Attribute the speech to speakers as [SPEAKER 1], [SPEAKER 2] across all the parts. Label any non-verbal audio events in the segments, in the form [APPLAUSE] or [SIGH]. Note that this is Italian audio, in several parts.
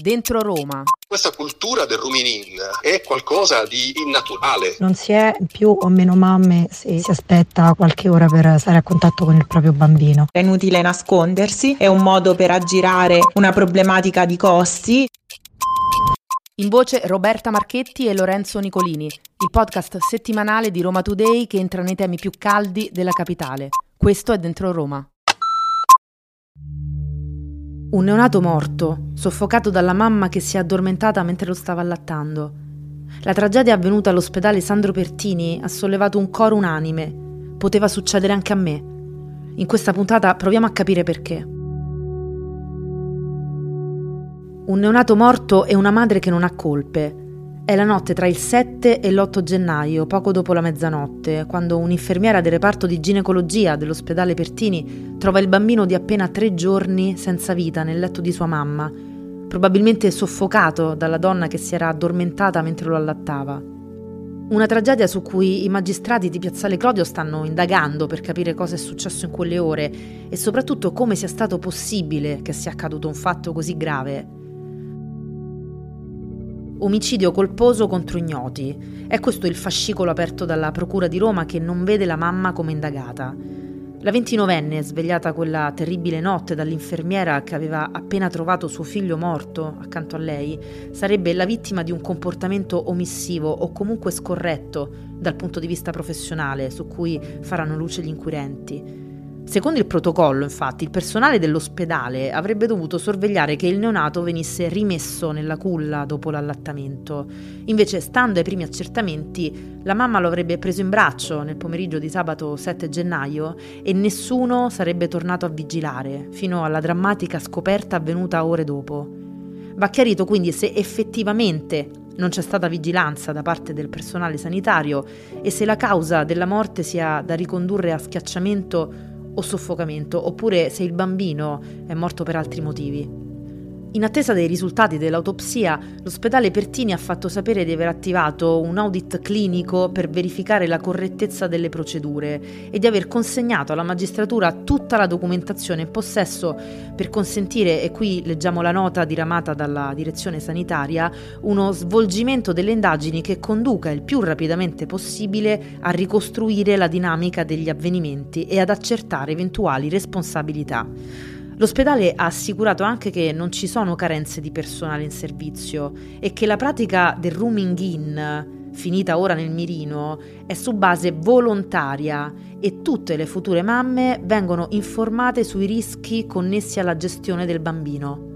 [SPEAKER 1] Dentro Roma.
[SPEAKER 2] Questa cultura del rooming in è qualcosa di innaturale.
[SPEAKER 3] Non si è più o meno mamme se si aspetta qualche ora per stare a contatto con il proprio bambino.
[SPEAKER 4] È inutile nascondersi, è un modo per aggirare una problematica di costi.
[SPEAKER 1] In voce Roberta Marchetti e Lorenzo Nicolini, il podcast settimanale di Roma Today che entra nei temi più caldi della capitale. Questo è Dentro Roma. Un neonato morto, soffocato dalla mamma che si è addormentata mentre lo stava allattando. La tragedia avvenuta all'ospedale Sandro Pertini ha sollevato un coro unanime. Poteva succedere anche a me. In questa puntata proviamo a capire perché. Un neonato morto e una madre che non ha colpe. È la notte tra il 7 e l'8 gennaio, poco dopo la mezzanotte, quando un'infermiera del reparto di ginecologia dell'ospedale Pertini trova il bambino di appena tre giorni senza vita nel letto di sua mamma, probabilmente soffocato dalla donna che si era addormentata mentre lo allattava. Una tragedia su cui i magistrati di Piazzale Clodio stanno indagando per capire cosa è successo in quelle ore e soprattutto come sia stato possibile che sia accaduto un fatto così grave. Omicidio colposo contro ignoti. È questo il fascicolo aperto dalla Procura di Roma che non vede la mamma come indagata. La ventinovenne, svegliata quella terribile notte dall'infermiera che aveva appena trovato suo figlio morto accanto a lei, sarebbe la vittima di un comportamento omissivo o comunque scorretto dal punto di vista professionale su cui faranno luce gli inquirenti. Secondo il protocollo, infatti, il personale dell'ospedale avrebbe dovuto sorvegliare che il neonato venisse rimesso nella culla dopo l'allattamento. Invece, stando ai primi accertamenti, la mamma lo avrebbe preso in braccio nel pomeriggio di sabato 7 gennaio e nessuno sarebbe tornato a vigilare, fino alla drammatica scoperta avvenuta ore dopo. Va chiarito quindi se effettivamente non c'è stata vigilanza da parte del personale sanitario e se la causa della morte sia da ricondurre a schiacciamento o soffocamento, oppure se il bambino è morto per altri motivi. In attesa dei risultati dell'autopsia, l'ospedale Pertini ha fatto sapere di aver attivato un audit clinico per verificare la correttezza delle procedure e di aver consegnato alla magistratura tutta la documentazione in possesso per consentire, e qui leggiamo la nota diramata dalla direzione sanitaria, uno svolgimento delle indagini che conduca il più rapidamente possibile a ricostruire la dinamica degli avvenimenti e ad accertare eventuali responsabilità. L'ospedale ha assicurato anche che non ci sono carenze di personale in servizio e che la pratica del rooming in, finita ora nel mirino, è su base volontaria e tutte le future mamme vengono informate sui rischi connessi alla gestione del bambino.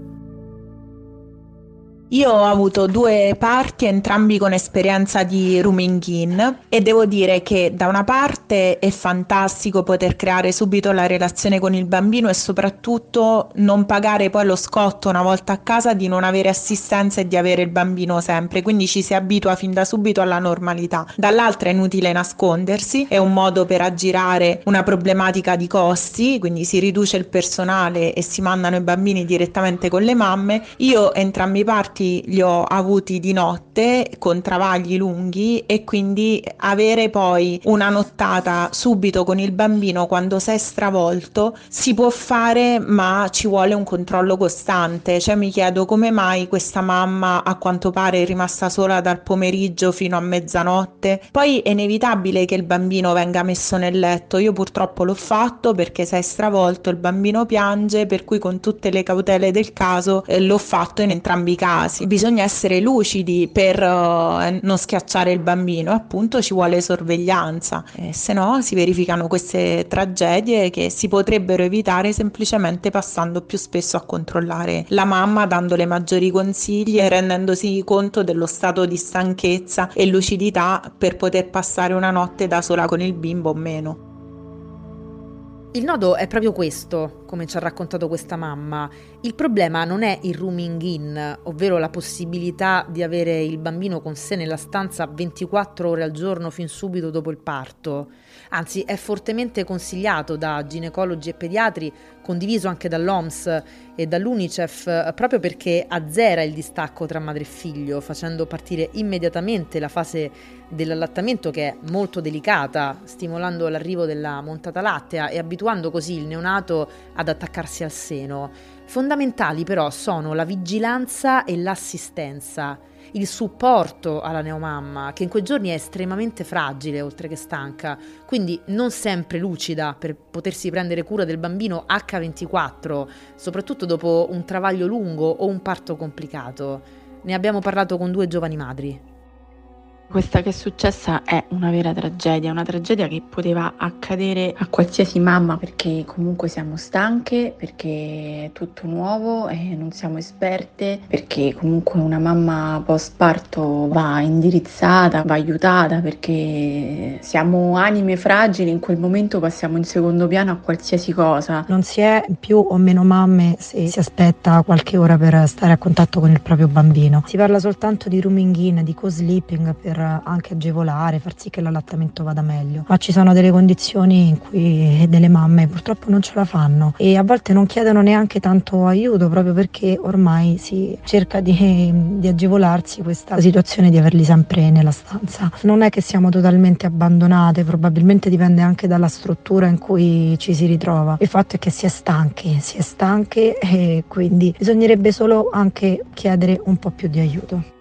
[SPEAKER 4] Io ho avuto due parti, entrambi con esperienza di rooming in e devo dire che da una parte è fantastico poter creare subito la relazione con il bambino e soprattutto non pagare poi lo scotto una volta a casa di non avere assistenza e di avere il bambino sempre, quindi ci si abitua fin da subito alla normalità. Dall'altra è inutile nascondersi, è un modo per aggirare una problematica di costi, quindi si riduce il personale e si mandano i bambini direttamente con le mamme. Io entrambi i parti parti li ho avuti di notte con travagli lunghi e quindi avere poi una nottata subito con il bambino quando sei stravolto si può fare ma ci vuole un controllo costante. Cioè mi chiedo come mai questa mamma a quanto pare è rimasta sola dal pomeriggio fino a mezzanotte. Poi è inevitabile che il bambino venga messo nel letto. Io purtroppo l'ho fatto perché sei stravolto il bambino piange per cui con tutte le cautele del caso eh, l'ho fatto in entrambi i casi casi bisogna essere lucidi per uh, non schiacciare il bambino, appunto ci vuole sorveglianza, eh, se no si verificano queste tragedie che si potrebbero evitare semplicemente passando più spesso a controllare la mamma, dandole maggiori consigli e rendendosi conto dello stato di stanchezza e lucidità per poter passare una notte da sola con il bimbo o meno.
[SPEAKER 1] Il nodo è proprio questo, come ci ha raccontato questa mamma. Il problema non è il rooming in, ovvero la possibilità di avere il bambino con sé nella stanza 24 ore al giorno fin subito dopo il parto. Anzi, è fortemente consigliato da ginecologi e pediatri, condiviso anche dall'OMS e dall'UNICEF, proprio perché azzera il distacco tra madre e figlio, facendo partire immediatamente la fase dell'allattamento che è molto delicata, stimolando l'arrivo della montata lattea e abituando così il neonato a ad attaccarsi al seno. Fondamentali però sono la vigilanza e l'assistenza, il supporto alla neomamma, che in quei giorni è estremamente fragile oltre che stanca, quindi non sempre lucida per potersi prendere cura del bambino H24, soprattutto dopo un travaglio lungo o un parto complicato. Ne abbiamo parlato con due giovani madri.
[SPEAKER 5] Questa che è successa è una vera tragedia, una tragedia che poteva accadere a qualsiasi mamma perché comunque siamo stanche, perché è tutto nuovo e non siamo esperte, perché comunque una mamma post parto va indirizzata, va aiutata perché siamo anime fragili, in quel momento passiamo in secondo piano a qualsiasi cosa.
[SPEAKER 3] Non si è più o meno mamme se si aspetta qualche ora per stare a contatto con il proprio bambino. Si parla soltanto di rooming in, di co-sleeping per per anche agevolare, far sì che l'allattamento vada meglio. Ma ci sono delle condizioni in cui delle mamme purtroppo non ce la fanno e a volte non chiedono neanche tanto aiuto proprio perché ormai si cerca di, [LAUGHS] di agevolarsi questa situazione di averli sempre nella stanza. Non è che siamo totalmente abbandonate, probabilmente dipende anche dalla struttura in cui ci si ritrova. Il fatto è che si è stanchi, si è stanche [LAUGHS] e quindi bisognerebbe solo anche chiedere un po' più di aiuto.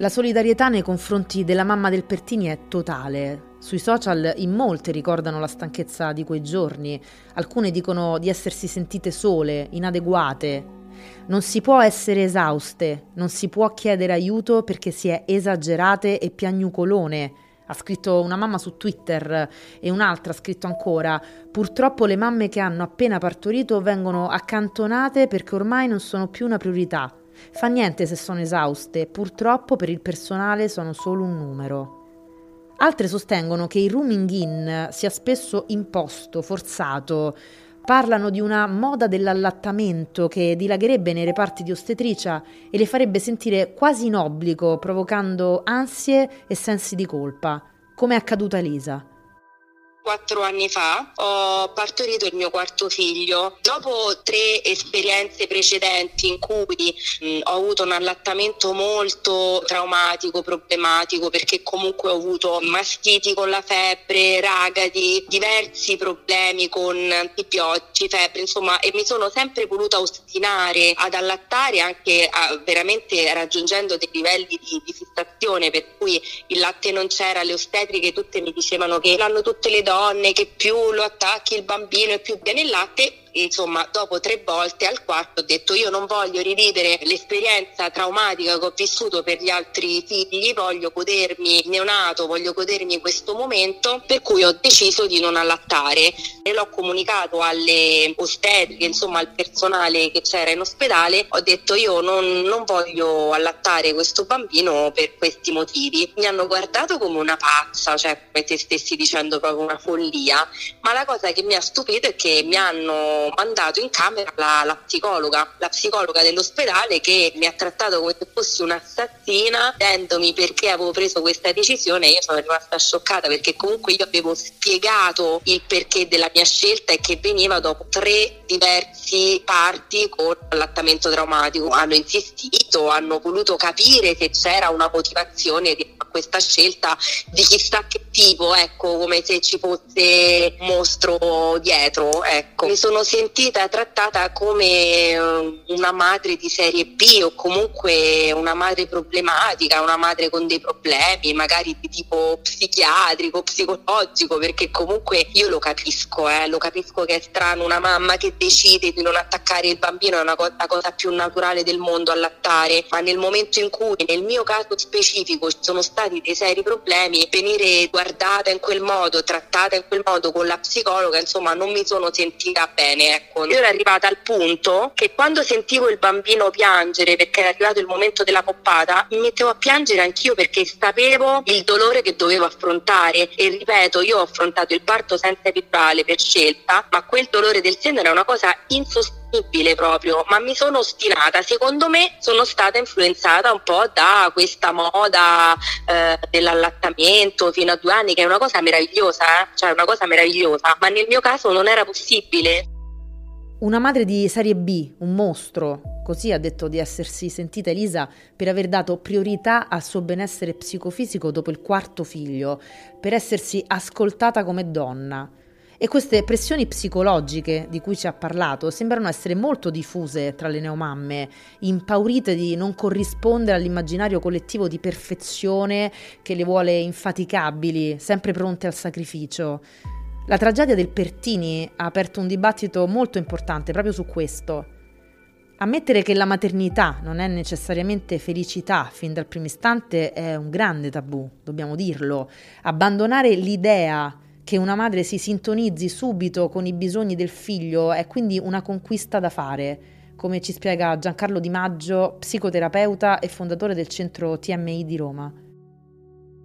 [SPEAKER 1] La solidarietà nei confronti della mamma del Pertini è totale. Sui social in molte ricordano la stanchezza di quei giorni, alcune dicono di essersi sentite sole, inadeguate. Non si può essere esauste, non si può chiedere aiuto perché si è esagerate e piagnucolone. Ha scritto una mamma su Twitter e un'altra ha scritto ancora: Purtroppo le mamme che hanno appena partorito vengono accantonate perché ormai non sono più una priorità. Fa niente se sono esauste, purtroppo per il personale sono solo un numero. Altre sostengono che il rooming in sia spesso imposto, forzato. Parlano di una moda dell'allattamento che dilagherebbe nei reparti di ostetricia e le farebbe sentire quasi in obbligo, provocando ansie e sensi di colpa, come è accaduto a Elisa
[SPEAKER 6] quattro anni fa ho partorito il mio quarto figlio. Dopo tre esperienze precedenti in cui mh, ho avuto un allattamento molto traumatico, problematico, perché comunque ho avuto mastiti con la febbre, ragati, diversi problemi con antibiotici, febbre, insomma, e mi sono sempre voluta ostinare ad allattare anche a, veramente raggiungendo dei livelli di, di fissazione per cui il latte non c'era, le ostetriche tutte mi dicevano che l'hanno tutte le donne donne che più lo attacchi il bambino e più viene il latte insomma dopo tre volte al quarto ho detto io non voglio rivivere l'esperienza traumatica che ho vissuto per gli altri figli, voglio godermi il neonato, voglio godermi questo momento per cui ho deciso di non allattare. E l'ho comunicato alle ostetriche, insomma al personale che c'era in ospedale, ho detto io non, non voglio allattare questo bambino per questi motivi. Mi hanno guardato come una pazza, cioè come te stessi dicendo proprio una follia, ma la cosa che mi ha stupito è che mi hanno mandato in camera la, la, psicologa, la psicologa dell'ospedale che mi ha trattato come se fossi un'assassina, chiedendomi perché avevo preso questa decisione. Io sono rimasta scioccata perché comunque io avevo spiegato il perché della mia scelta e che veniva dopo tre diversi parti con allattamento traumatico. Hanno insistito, hanno voluto capire se c'era una motivazione di questa scelta di chissà che tipo, ecco, come se ci fosse un mostro dietro, ecco. Mi sono sentita trattata come eh, una madre di serie B o comunque una madre problematica, una madre con dei problemi, magari di tipo psichiatrico, psicologico, perché comunque io lo capisco, eh, lo capisco che è strano una mamma che decide di non attaccare il bambino è una cosa, la cosa più naturale del mondo allattare, ma nel momento in cui nel mio caso specifico ci sono stati dei seri problemi, venire guardata in quel modo, trattata in quel modo con la psicologa, insomma non mi sono sentita bene. Ecco. Io ero arrivata al punto che quando sentivo il bambino piangere perché era arrivato il momento della poppata, mi mettevo a piangere anch'io perché sapevo il dolore che dovevo affrontare e ripeto, io ho affrontato il parto senza epidurale per scelta, ma quel dolore del seno era una cosa insostenibile proprio, ma mi sono ostinata. Secondo me sono stata influenzata un po' da questa moda eh, dell'allattamento fino a due anni, che è una cosa meravigliosa, eh? cioè una cosa meravigliosa, ma nel mio caso non era possibile.
[SPEAKER 1] Una madre di serie B, un mostro, così ha detto di essersi sentita Elisa per aver dato priorità al suo benessere psicofisico dopo il quarto figlio, per essersi ascoltata come donna. E queste pressioni psicologiche di cui ci ha parlato sembrano essere molto diffuse tra le neomamme, impaurite di non corrispondere all'immaginario collettivo di perfezione che le vuole infaticabili, sempre pronte al sacrificio. La tragedia del Pertini ha aperto un dibattito molto importante proprio su questo. Ammettere che la maternità non è necessariamente felicità fin dal primo istante è un grande tabù, dobbiamo dirlo. Abbandonare l'idea che una madre si sintonizzi subito con i bisogni del figlio è quindi una conquista da fare, come ci spiega Giancarlo Di Maggio, psicoterapeuta e fondatore del centro TMI di Roma.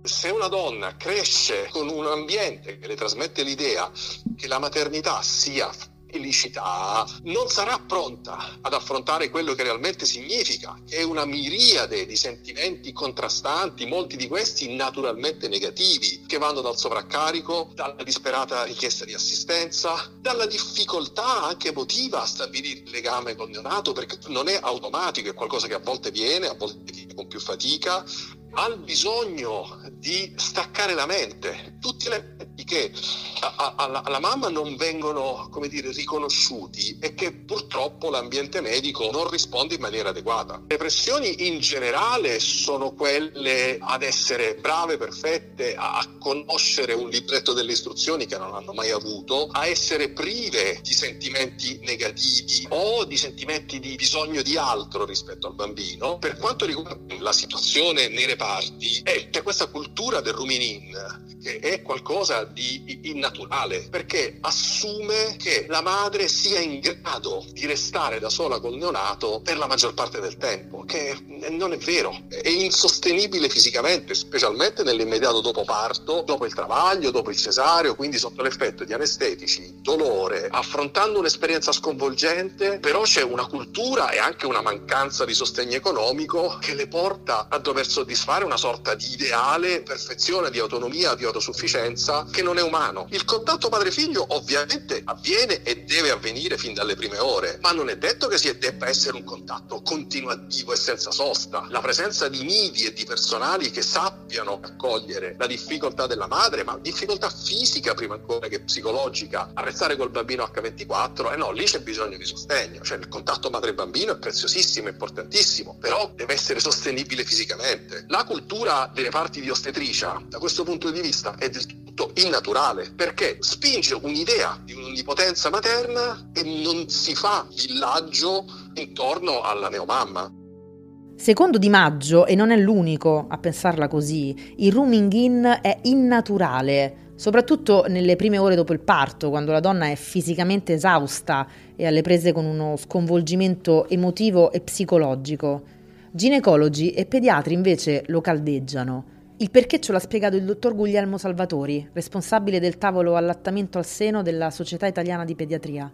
[SPEAKER 2] Se una donna cresce con un ambiente che le trasmette l'idea che la maternità sia felicità non sarà pronta ad affrontare quello che realmente significa, che è una miriade di sentimenti contrastanti, molti di questi naturalmente negativi, che vanno dal sovraccarico, dalla disperata richiesta di assistenza, dalla difficoltà anche emotiva a stabilire il legame col neonato, perché non è automatico, è qualcosa che a volte viene, a volte viene con più fatica, al bisogno di staccare la mente, tutti gli elementi che alla, alla mamma non vengono come dire, riconosciuti e che purtroppo l'ambiente medico non risponde in maniera adeguata. Le pressioni in generale sono quelle ad essere brave, perfette, a conoscere un libretto delle istruzioni che non hanno mai avuto, a essere prive di sentimenti negativi o di sentimenti di bisogno di altro rispetto al bambino. Per quanto riguarda la situazione nei reparti, è che questa cultura del ruminin è qualcosa di innaturale perché assume che la madre sia in grado di restare da sola col neonato per la maggior parte del tempo, che non è vero, è insostenibile fisicamente, specialmente nell'immediato dopo parto, dopo il travaglio, dopo il cesareo, quindi sotto l'effetto di anestetici, dolore, affrontando un'esperienza sconvolgente, però c'è una cultura e anche una mancanza di sostegno economico che le porta a dover soddisfare una sorta di ideale perfezione, di autonomia, di autosufficienza che non è umano. Il contatto padre-figlio ovviamente avviene e deve avvenire fin dalle prime ore, ma non è detto che si debba essere un contatto continuativo e senza sosta. La presenza di nidi e di personali che sappiano accogliere la difficoltà della madre, ma difficoltà fisica prima ancora che psicologica, a restare col bambino H24, e eh no, lì c'è bisogno di sostegno, cioè il contatto madre-bambino è preziosissimo, importantissimo, però deve essere sostenibile fisicamente. La cultura delle parti di ostetricia, da questo punto di vista, è del tutto innaturale perché spinge un'idea di un'onnipotenza materna e non si fa villaggio intorno alla neomamma.
[SPEAKER 1] Secondo Di Maggio, e non è l'unico a pensarla così, il rooming in è innaturale, soprattutto nelle prime ore dopo il parto, quando la donna è fisicamente esausta e alle prese con uno sconvolgimento emotivo e psicologico. Ginecologi e pediatri invece lo caldeggiano. Il perché ce l'ha spiegato il dottor Guglielmo Salvatori, responsabile del tavolo allattamento al seno della Società Italiana di Pediatria.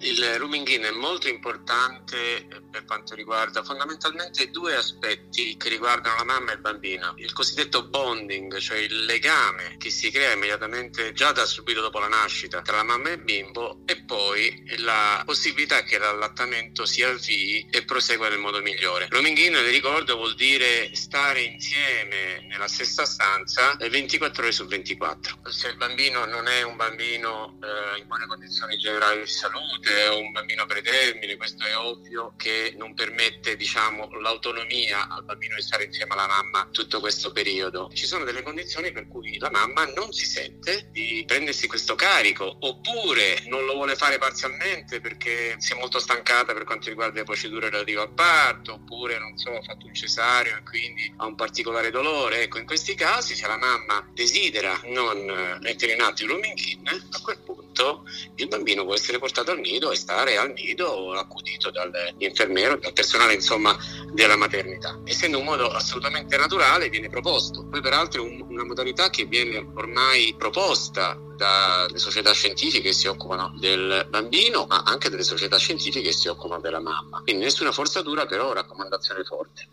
[SPEAKER 7] Il rooming in è molto importante per quanto riguarda fondamentalmente due aspetti che riguardano la mamma e il bambino. Il cosiddetto bonding, cioè il legame che si crea immediatamente già da subito dopo la nascita tra la mamma e il bimbo e poi la possibilità che l'allattamento si avvii e prosegua nel modo migliore. Rooming in, vi ricordo, vuol dire stare insieme nella stessa stanza 24 ore su 24. Se il bambino non è un bambino eh, in buone condizioni generali di salute, è un bambino pretermine, questo è ovvio che non permette diciamo, l'autonomia al bambino di stare insieme alla mamma tutto questo periodo. Ci sono delle condizioni per cui la mamma non si sente di prendersi questo carico oppure non lo vuole fare parzialmente perché si è molto stancata per quanto riguarda le procedure relative al parto oppure non so ha fatto un cesareo e quindi ha un particolare dolore. Ecco, in questi casi se la mamma desidera non mettere in atto il rooming in, a quel punto il bambino può essere portato al nido nido e stare al nido accudito dall'infermiero, dal personale insomma della maternità. Essendo un modo assolutamente naturale viene proposto, poi peraltro è un, una modalità che viene ormai proposta dalle società scientifiche che si occupano del bambino, ma anche delle società scientifiche che si occupano della mamma. Quindi nessuna forzatura, però raccomandazione forte.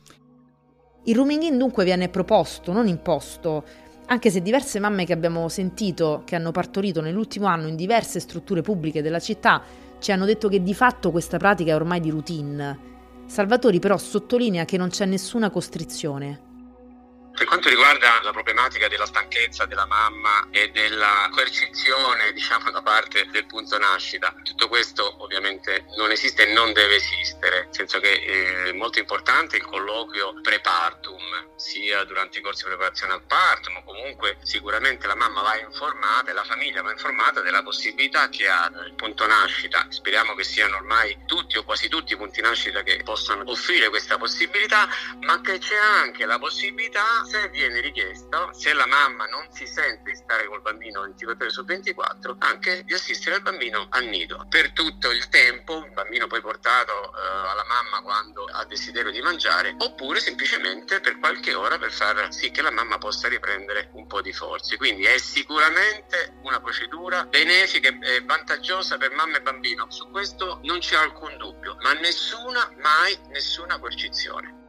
[SPEAKER 1] Il rooming in dunque viene proposto, non imposto, anche se diverse mamme che abbiamo sentito che hanno partorito nell'ultimo anno in diverse strutture pubbliche della città ci hanno detto che di fatto questa pratica è ormai di routine. Salvatori però sottolinea che non c'è nessuna costrizione.
[SPEAKER 7] Per quanto riguarda la problematica della stanchezza della mamma e della coercizione, diciamo, da parte del punto nascita, tutto questo ovviamente non esiste e non deve esistere, nel senso che è molto importante il colloquio prepartum, sia durante i corsi di preparazione al parto, ma comunque sicuramente la mamma va informata e la famiglia va informata della possibilità che ha il punto nascita. Speriamo che siano ormai tutti o quasi tutti i punti nascita che possano offrire questa possibilità, ma che c'è anche la possibilità se viene richiesto, se la mamma non si sente stare col bambino 24 ore su 24, anche di assistere il bambino al nido. Per tutto il tempo, il bambino poi portato eh, alla mamma quando ha desiderio di mangiare, oppure semplicemente per qualche ora per far sì che la mamma possa riprendere un po' di forze. Quindi è sicuramente una procedura benefica e vantaggiosa per mamma e bambino. Su questo non c'è alcun dubbio, ma nessuna, mai nessuna coercizione.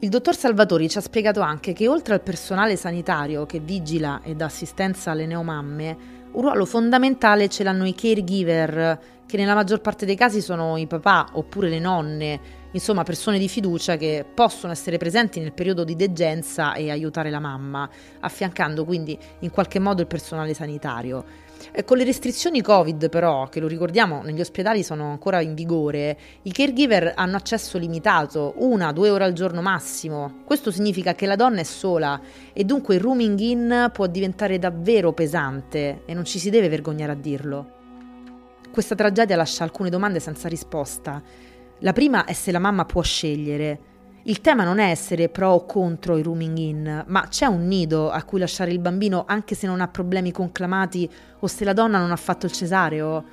[SPEAKER 1] Il dottor Salvatori ci ha spiegato anche che oltre al personale sanitario che vigila e dà assistenza alle neomamme, un ruolo fondamentale ce l'hanno i caregiver, che nella maggior parte dei casi sono i papà oppure le nonne, insomma persone di fiducia che possono essere presenti nel periodo di degenza e aiutare la mamma, affiancando quindi in qualche modo il personale sanitario. E con le restrizioni Covid, però, che lo ricordiamo, negli ospedali sono ancora in vigore, i caregiver hanno accesso limitato, una, due ore al giorno massimo. Questo significa che la donna è sola e dunque il rooming in può diventare davvero pesante e non ci si deve vergognare a dirlo. Questa tragedia lascia alcune domande senza risposta. La prima è se la mamma può scegliere. Il tema non è essere pro o contro i rooming in, ma c'è un nido a cui lasciare il bambino anche se non ha problemi conclamati o se la donna non ha fatto il cesareo.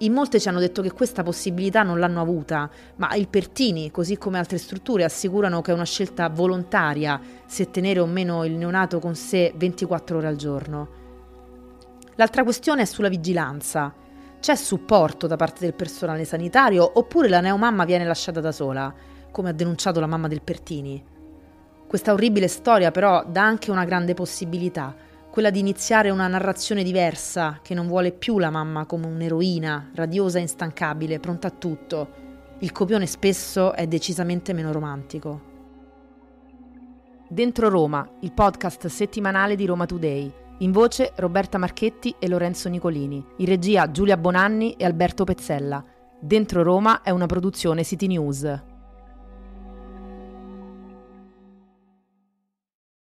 [SPEAKER 1] In molte ci hanno detto che questa possibilità non l'hanno avuta, ma il Pertini, così come altre strutture, assicurano che è una scelta volontaria se tenere o meno il neonato con sé 24 ore al giorno. L'altra questione è sulla vigilanza. C'è supporto da parte del personale sanitario oppure la neomamma viene lasciata da sola? Come ha denunciato la mamma del Pertini. Questa orribile storia però dà anche una grande possibilità, quella di iniziare una narrazione diversa che non vuole più la mamma come un'eroina, radiosa e instancabile, pronta a tutto. Il copione spesso è decisamente meno romantico. Dentro Roma, il podcast settimanale di Roma Today. In voce Roberta Marchetti e Lorenzo Nicolini. In regia Giulia Bonanni e Alberto Pezzella. Dentro Roma è una produzione City News.